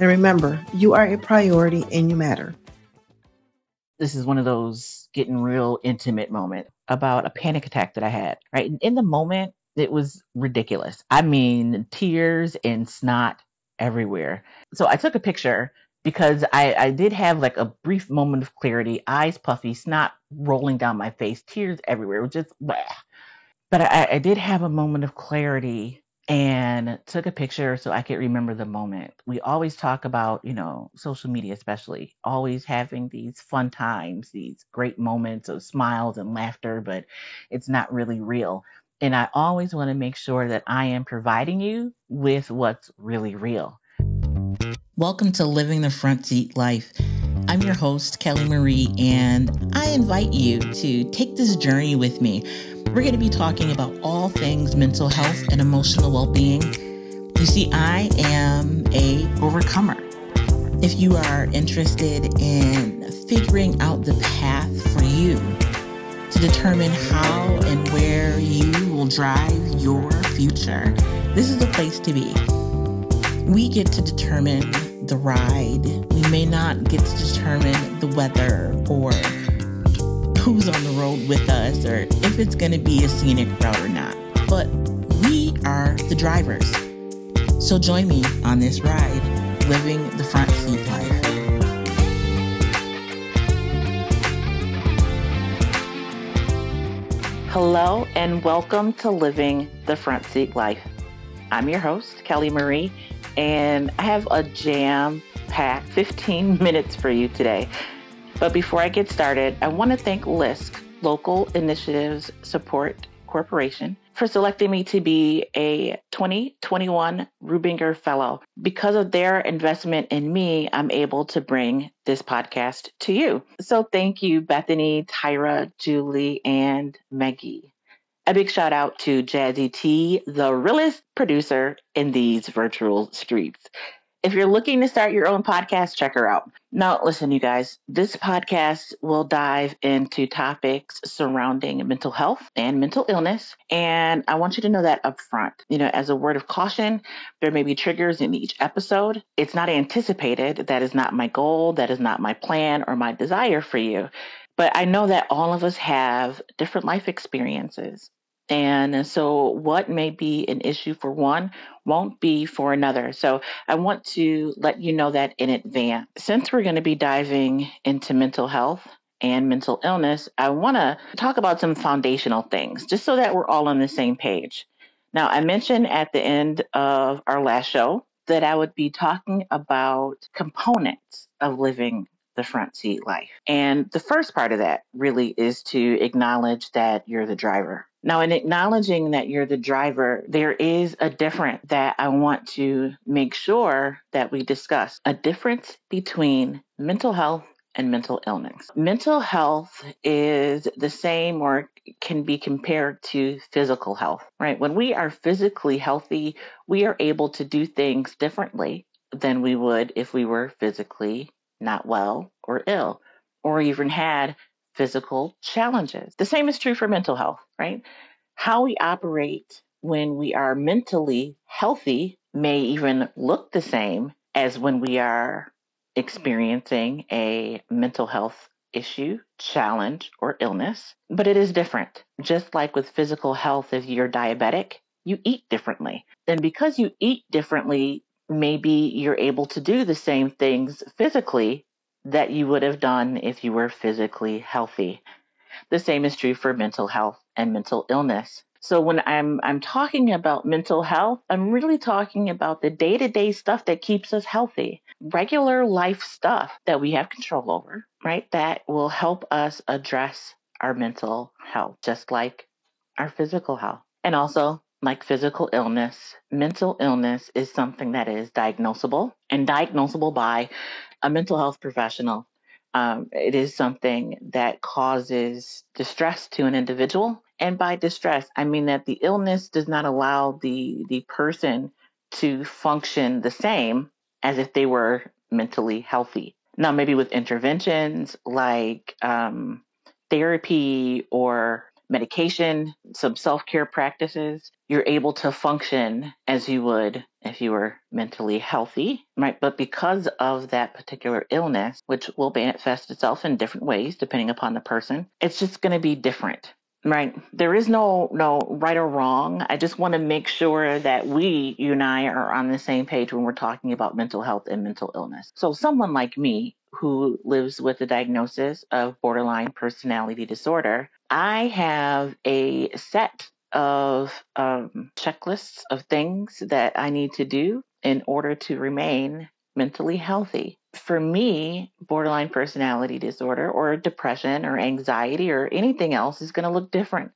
And remember, you are a priority and you matter. This is one of those getting real intimate moment about a panic attack that I had, right? And in the moment, it was ridiculous. I mean, tears and snot everywhere. So I took a picture because I, I did have like a brief moment of clarity, eyes puffy, snot rolling down my face, tears everywhere. Just, bleh. but I, I did have a moment of clarity and took a picture so I could remember the moment. We always talk about, you know, social media, especially always having these fun times, these great moments of smiles and laughter, but it's not really real. And I always want to make sure that I am providing you with what's really real. Welcome to Living the Front Seat Life. I'm your host, Kelly Marie, and I invite you to take this journey with me we're going to be talking about all things mental health and emotional well-being. You see, I am a overcomer. If you are interested in figuring out the path for you to determine how and where you will drive your future, this is the place to be. We get to determine the ride. We may not get to determine the weather or who's on the road with us or if it's going to be a scenic route or not. But we are the drivers. So join me on this ride, living the front seat life. Hello, and welcome to Living the Front Seat Life. I'm your host, Kelly Marie, and I have a jam packed 15 minutes for you today. But before I get started, I want to thank LISC, Local Initiatives Support Corporation, for selecting me to be a 2021 Rubinger Fellow. Because of their investment in me, I'm able to bring this podcast to you. So thank you, Bethany, Tyra, Julie, and Maggie. A big shout out to Jazzy T, the realest producer in these virtual streets. If you're looking to start your own podcast, check her out. Now, listen, you guys, this podcast will dive into topics surrounding mental health and mental illness. And I want you to know that up front. You know, as a word of caution, there may be triggers in each episode. It's not anticipated. That is not my goal. That is not my plan or my desire for you. But I know that all of us have different life experiences. And so, what may be an issue for one won't be for another. So, I want to let you know that in advance. Since we're going to be diving into mental health and mental illness, I want to talk about some foundational things just so that we're all on the same page. Now, I mentioned at the end of our last show that I would be talking about components of living the front seat life. And the first part of that really is to acknowledge that you're the driver. Now, in acknowledging that you're the driver, there is a difference that I want to make sure that we discuss a difference between mental health and mental illness. Mental health is the same or can be compared to physical health, right? When we are physically healthy, we are able to do things differently than we would if we were physically not well or ill, or even had physical challenges. The same is true for mental health, right? How we operate when we are mentally healthy may even look the same as when we are experiencing a mental health issue, challenge, or illness, but it is different. Just like with physical health, if you're diabetic, you eat differently. And because you eat differently, maybe you're able to do the same things physically that you would have done if you were physically healthy. The same is true for mental health and mental illness. So when I'm I'm talking about mental health, I'm really talking about the day-to-day stuff that keeps us healthy. Regular life stuff that we have control over, right? That will help us address our mental health just like our physical health. And also like physical illness, mental illness is something that is diagnosable and diagnosable by a mental health professional, um, it is something that causes distress to an individual. And by distress, I mean that the illness does not allow the the person to function the same as if they were mentally healthy. Now, maybe with interventions like um, therapy or medication, some self care practices, you're able to function as you would if you were mentally healthy, right? But because of that particular illness, which will manifest itself in different ways depending upon the person, it's just going to be different. Right. There is no no right or wrong. I just want to make sure that we, you and I, are on the same page when we're talking about mental health and mental illness. So someone like me who lives with a diagnosis of borderline personality disorder, I have a set of um, checklists of things that I need to do in order to remain mentally healthy. For me, borderline personality disorder or depression or anxiety or anything else is going to look different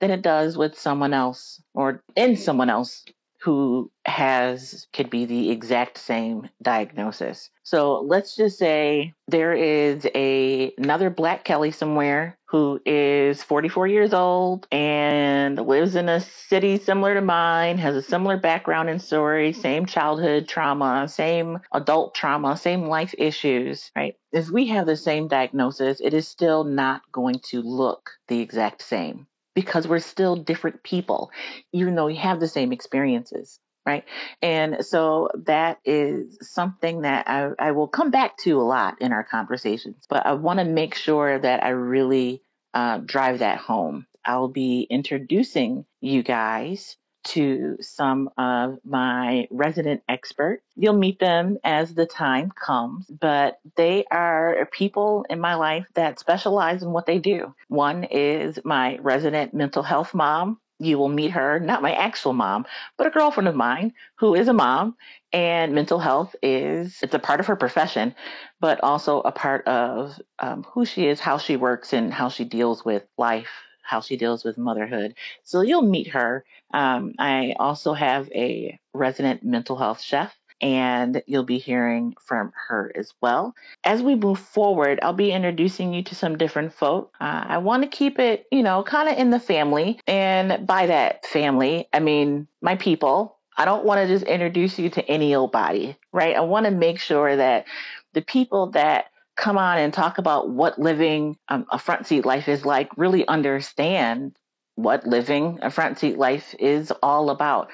than it does with someone else or in someone else who has could be the exact same diagnosis. So let's just say there is a another black Kelly somewhere who is 44 years old and lives in a city similar to mine, has a similar background and story, same childhood trauma, same adult trauma, same life issues, right? If we have the same diagnosis, it is still not going to look the exact same because we're still different people, even though we have the same experiences. Right. And so that is something that I, I will come back to a lot in our conversations, but I want to make sure that I really uh, drive that home. I'll be introducing you guys to some of my resident experts. You'll meet them as the time comes, but they are people in my life that specialize in what they do. One is my resident mental health mom. You will meet her, not my actual mom, but a girlfriend of mine who is a mom and mental health is it's a part of her profession but also a part of um, who she is how she works and how she deals with life how she deals with motherhood. So you'll meet her. Um, I also have a resident mental health chef and you'll be hearing from her as well. As we move forward, I'll be introducing you to some different folk. Uh, I want to keep it, you know, kind of in the family. And by that family, I mean my people. I don't want to just introduce you to any old body, right? I want to make sure that the people that come on and talk about what living um, a front seat life is like, really understand what living a front seat life is all about.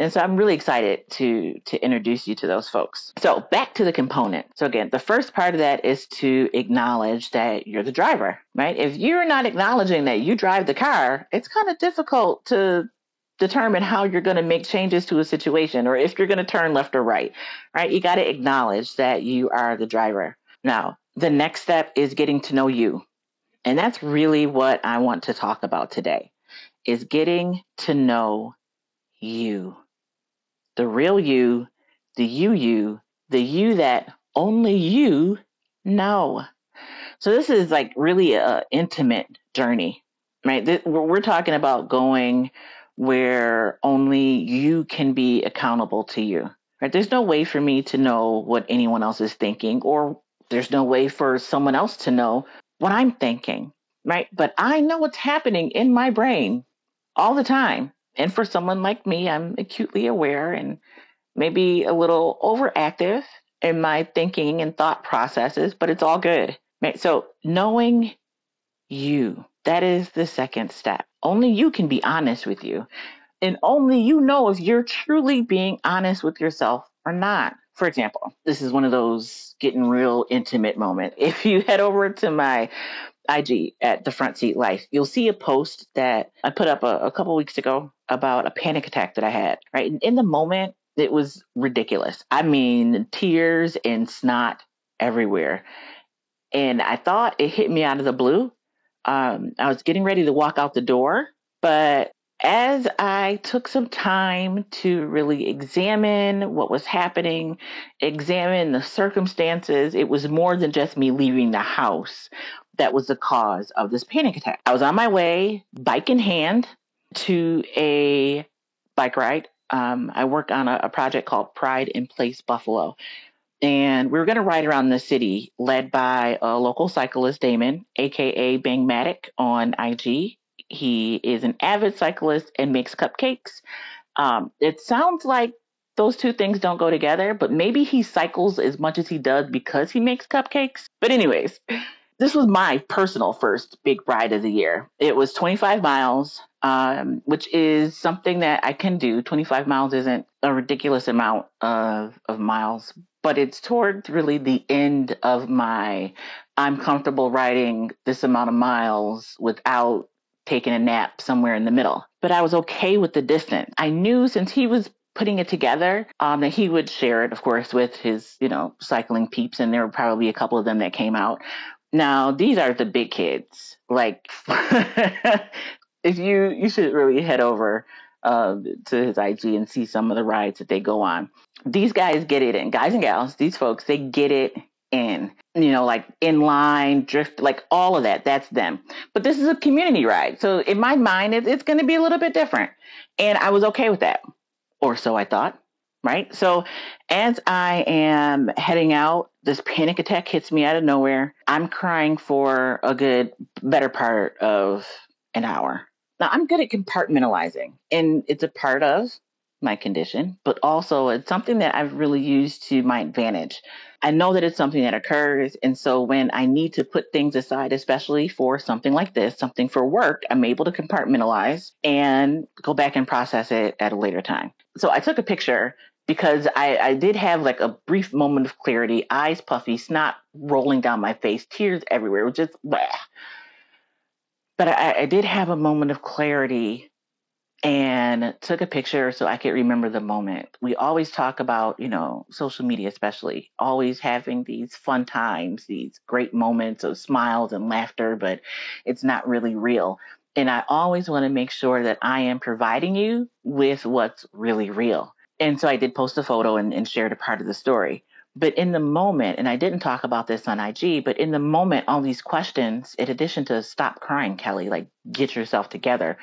And so I'm really excited to to introduce you to those folks. So back to the component. So again, the first part of that is to acknowledge that you're the driver, right? If you're not acknowledging that you drive the car, it's kind of difficult to determine how you're going to make changes to a situation or if you're going to turn left or right, right? You got to acknowledge that you are the driver. Now, the next step is getting to know you. And that's really what I want to talk about today is getting to know you. The real you, the you you, the you that only you know. So this is like really a intimate journey, right? We're talking about going where only you can be accountable to you. Right? There's no way for me to know what anyone else is thinking or there's no way for someone else to know what I'm thinking, right? But I know what's happening in my brain all the time. And for someone like me, I'm acutely aware and maybe a little overactive in my thinking and thought processes, but it's all good. Right? So knowing you, that is the second step. Only you can be honest with you. And only you know if you're truly being honest with yourself or not. For example, this is one of those getting real intimate moment. If you head over to my IG at the front seat life, you'll see a post that I put up a, a couple weeks ago about a panic attack that I had. Right. And in the moment, it was ridiculous. I mean, tears and snot everywhere. And I thought it hit me out of the blue. Um, I was getting ready to walk out the door, but as I took some time to really examine what was happening, examine the circumstances, it was more than just me leaving the house that was the cause of this panic attack. I was on my way, bike in hand, to a bike ride. Um, I work on a, a project called Pride in Place Buffalo. and we were going to ride around the city, led by a local cyclist, Damon, aka Bangmatic on IG. He is an avid cyclist and makes cupcakes. Um, it sounds like those two things don't go together, but maybe he cycles as much as he does because he makes cupcakes. But, anyways, this was my personal first big ride of the year. It was 25 miles, um, which is something that I can do. 25 miles isn't a ridiculous amount of, of miles, but it's toward really the end of my I'm comfortable riding this amount of miles without taking a nap somewhere in the middle. But I was okay with the distance. I knew since he was putting it together um, that he would share it, of course, with his, you know, cycling peeps. And there were probably a couple of them that came out. Now, these are the big kids. Like, if you, you should really head over uh, to his IG and see some of the rides that they go on. These guys get it and Guys and gals, these folks, they get it in. You know, like in line, drift, like all of that. That's them. But this is a community ride. So in my mind, it, it's going to be a little bit different. And I was okay with that or so I thought, right? So as I am heading out, this panic attack hits me out of nowhere. I'm crying for a good, better part of an hour. Now, I'm good at compartmentalizing, and it's a part of my condition, but also it's something that I've really used to my advantage. I know that it's something that occurs. And so when I need to put things aside, especially for something like this, something for work, I'm able to compartmentalize and go back and process it at a later time. So I took a picture because I, I did have like a brief moment of clarity, eyes puffy, snot rolling down my face, tears everywhere, just blah. But I, I did have a moment of clarity and took a picture so I could remember the moment. We always talk about, you know, social media, especially always having these fun times, these great moments of smiles and laughter, but it's not really real. And I always want to make sure that I am providing you with what's really real. And so I did post a photo and, and shared a part of the story. But in the moment, and I didn't talk about this on IG, but in the moment, all these questions, in addition to stop crying, Kelly, like get yourself together,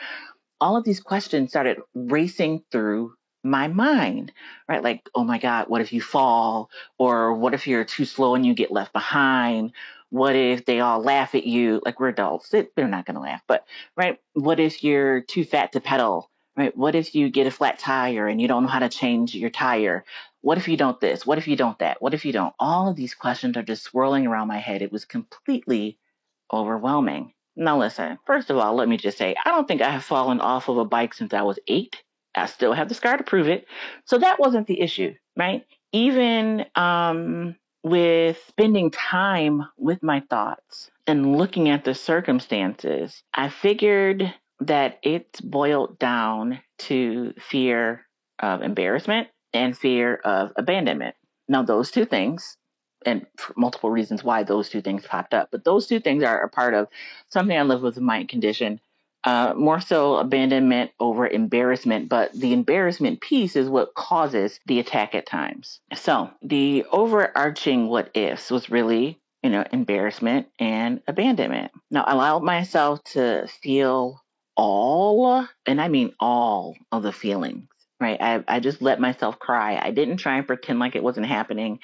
all of these questions started racing through my mind, right? Like, oh my God, what if you fall? Or what if you're too slow and you get left behind? What if they all laugh at you? Like, we're adults, they're not going to laugh, but, right? What if you're too fat to pedal? Right? What if you get a flat tire and you don't know how to change your tire? What if you don't this? What if you don't that? What if you don't? All of these questions are just swirling around my head. It was completely overwhelming. Now, listen, first of all, let me just say, I don't think I have fallen off of a bike since I was eight. I still have the scar to prove it. So that wasn't the issue, right? Even um, with spending time with my thoughts and looking at the circumstances, I figured that it's boiled down to fear of embarrassment and fear of abandonment. Now, those two things and multiple reasons why those two things popped up. But those two things are a part of something I live with my condition. Uh, more so abandonment over embarrassment, but the embarrassment piece is what causes the attack at times. So the overarching what ifs was really, you know, embarrassment and abandonment. Now, I allowed myself to feel all, and I mean all of the feelings right? I, I just let myself cry. I didn't try and pretend like it wasn't happening.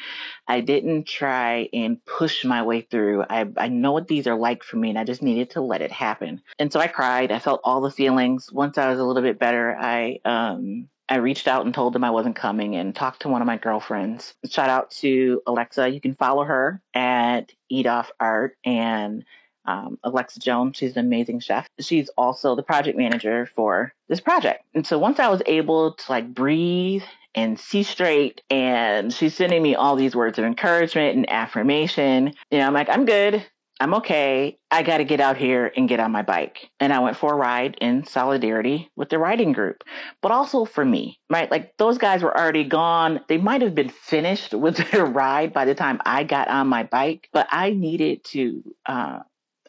I didn't try and push my way through. I, I know what these are like for me, and I just needed to let it happen. And so I cried. I felt all the feelings. Once I was a little bit better, I um, I reached out and told them I wasn't coming and talked to one of my girlfriends. Shout out to Alexa. You can follow her at Eat Off Art and um, Alexa Jones. She's an amazing chef. She's also the project manager for this project. And so once I was able to like breathe and see straight, and she's sending me all these words of encouragement and affirmation, you know, I'm like, I'm good. I'm okay. I got to get out here and get on my bike. And I went for a ride in solidarity with the riding group, but also for me, right? Like those guys were already gone. They might have been finished with their ride by the time I got on my bike, but I needed to uh,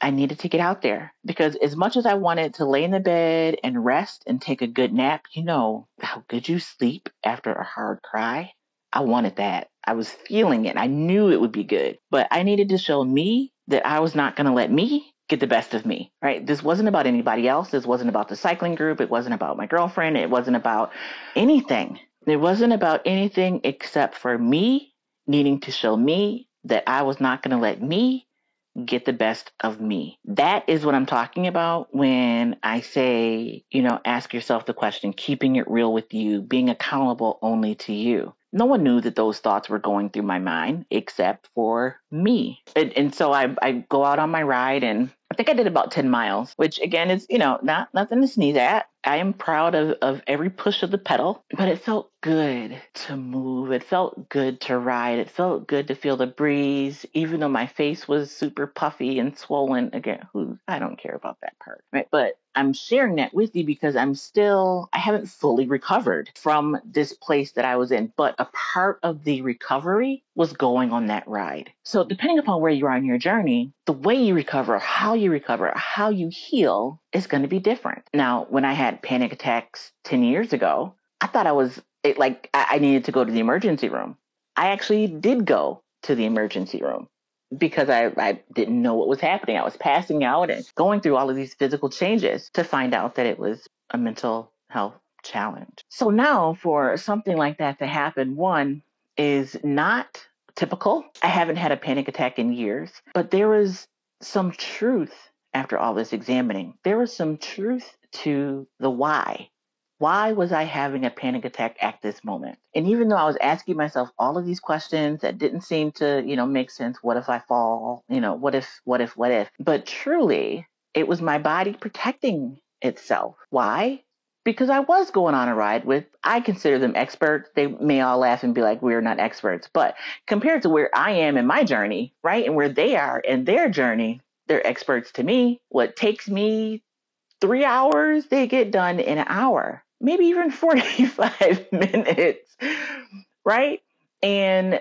I needed to get out there because as much as I wanted to lay in the bed and rest and take a good nap, you know how good you sleep after a hard cry. I wanted that. I was feeling it. I knew it would be good, but I needed to show me that I was not going to let me get the best of me, right? This wasn't about anybody else. This wasn't about the cycling group. It wasn't about my girlfriend. It wasn't about anything. It wasn't about anything except for me needing to show me that I was not going to let me get the best of me. That is what I'm talking about when I say, you know, ask yourself the question, keeping it real with you, being accountable only to you. No one knew that those thoughts were going through my mind except for me. And, and so I, I go out on my ride and I think I did about 10 miles, which again is, you know, not nothing to sneeze at. I am proud of, of every push of the pedal, but it felt good to move. It felt good to ride. It felt good to feel the breeze, even though my face was super puffy and swollen. Again, who I don't care about that part, right? But I'm sharing that with you because I'm still, I haven't fully recovered from this place that I was in, but a part of the recovery was going on that ride. So depending upon where you are in your journey, the way you recover, how you recover, how you heal is going to be different. Now, when I had panic attacks 10 years ago, I thought I was it, like, I needed to go to the emergency room. I actually did go to the emergency room because I, I didn't know what was happening. I was passing out and going through all of these physical changes to find out that it was a mental health challenge. So now for something like that to happen, one is not typical. I haven't had a panic attack in years, but there was some truth after all this examining. There was some truth to the why. Why was I having a panic attack at this moment? And even though I was asking myself all of these questions that didn't seem to, you know, make sense. What if I fall? You know, what if, what if, what if? But truly, it was my body protecting itself. Why? because I was going on a ride with, I consider them experts. They may all laugh and be like, we're not experts. But compared to where I am in my journey, right, and where they are in their journey, they're experts to me. What takes me three hours, they get done in an hour, maybe even 45 minutes, right? And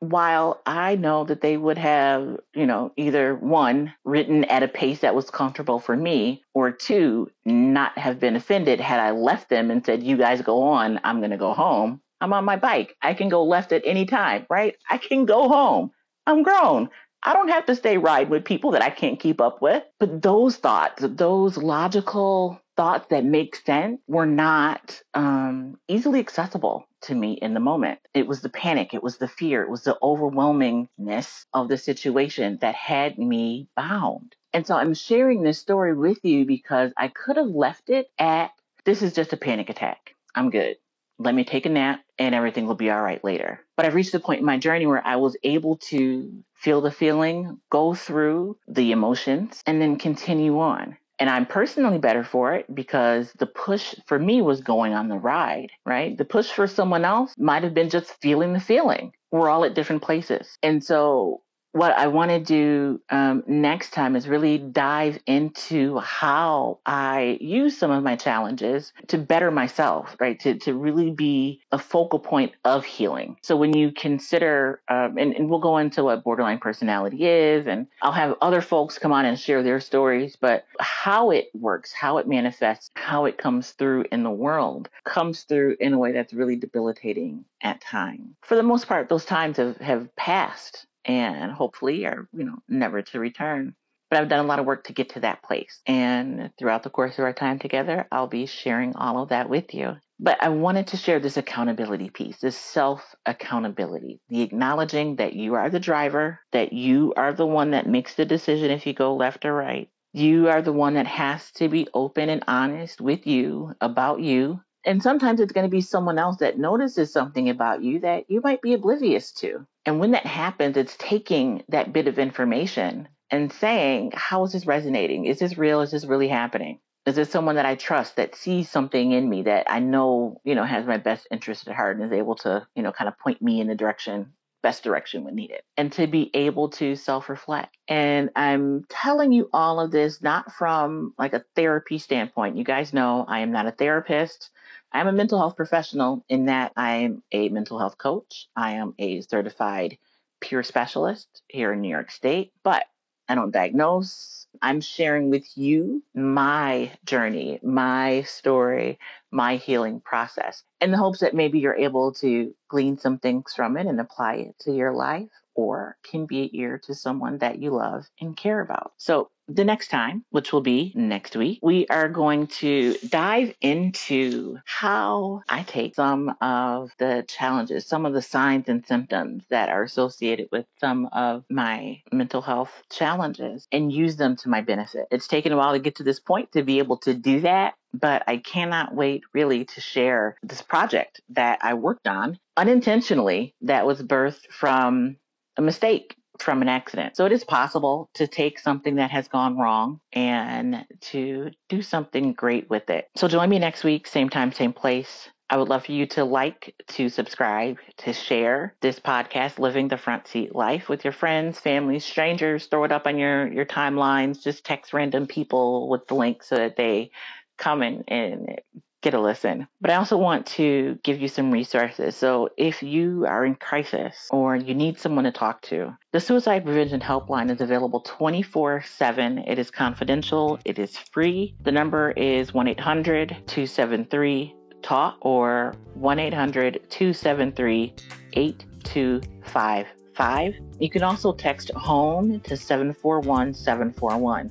while I know that they would have, you know, either one, written at a pace that was comfortable for me, or two, not have been offended had I left them and said, you guys go on, I'm going to go home. I'm on my bike. I can go left at any time, right? I can go home. I'm grown. I don't have to stay ride with people that I can't keep up with. But those thoughts, those logical thoughts that make sense were not um, easily accessible to me in the moment. It was the panic, it was the fear, it was the overwhelmingness of the situation that had me bound. And so I'm sharing this story with you because I could have left it at this is just a panic attack. I'm good. Let me take a nap and everything will be all right later. But I've reached the point in my journey where I was able to feel the feeling, go through the emotions, and then continue on. And I'm personally better for it because the push for me was going on the ride, right? The push for someone else might have been just feeling the feeling. We're all at different places. And so what I want to do um, next time is really dive into how I use some of my challenges to better myself, right? To, to really be a focal point of healing. So when you consider, um, and, and we'll go into what borderline personality is, and I'll have other folks come on and share their stories, but how it works, how it manifests, how it comes through in the world comes through in a way that's really debilitating at times. For the most part, those times have, have passed and hopefully are, you know, never to return. But I've done a lot of work to get to that place. And throughout the course of our time together, I'll be sharing all of that with you. But I wanted to share this accountability piece, this self accountability, the acknowledging that you are the driver, that you are the one that makes the decision if you go left or right. You are the one that has to be open and honest with you about you. And sometimes it's going to be someone else that notices something about you that you might be oblivious to. And when that happens, it's taking that bit of information and saying, how is this resonating? Is this real? Is this really happening? Is this someone that I trust that sees something in me that I know, you know, has my best interest at heart and is able to, you know, kind of point me in the direction, best direction when needed and to be able to self reflect. And I'm telling you all of this not from like a therapy standpoint. You guys know I am not a therapist. I'm a mental health professional in that I'm a mental health coach. I am a certified peer specialist here in New York State, but I don't diagnose. I'm sharing with you my journey, my story, my healing process in the hopes that maybe you're able to glean some things from it and apply it to your life or can be an ear to someone that you love and care about. So the next time, which will be next week, we are going to dive into how I take some of the challenges, some of the signs and symptoms that are associated with some of my mental health challenges and use them to my benefit. It's taken a while to get to this point to be able to do that. But I cannot wait really to share this project that I worked on unintentionally that was birthed from a mistake from an accident. So it is possible to take something that has gone wrong and to do something great with it. So join me next week, same time, same place. I would love for you to like, to subscribe, to share this podcast, Living the Front Seat Life, with your friends, family, strangers. Throw it up on your, your timelines. Just text random people with the link so that they come and, and get a listen. But I also want to give you some resources. So if you are in crisis or you need someone to talk to, the Suicide Prevention Helpline is available 24 7. It is confidential, it is free. The number is 1 800 273 TALK or 1 800 273 8255. You can also text HOME to 741 741.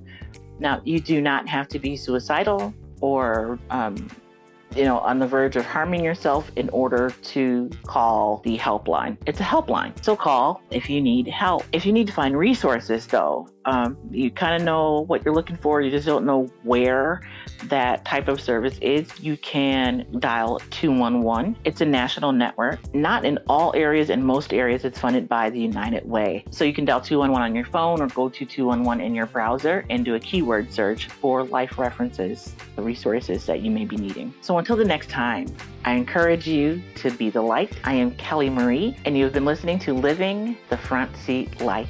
Now, you do not have to be suicidal or um, you know, on the verge of harming yourself in order to call the helpline. It's a helpline. So call if you need help. If you need to find resources, though, um, you kind of know what you're looking for, you just don't know where that type of service is, you can dial 211. It's a national network. Not in all areas, in most areas, it's funded by the United Way. So you can dial 211 on your phone or go to 211 in your browser and do a keyword search for life references, the resources that you may be needing. So until the next time, I encourage you to be the light. I am Kelly Marie, and you have been listening to Living the Front Seat Life.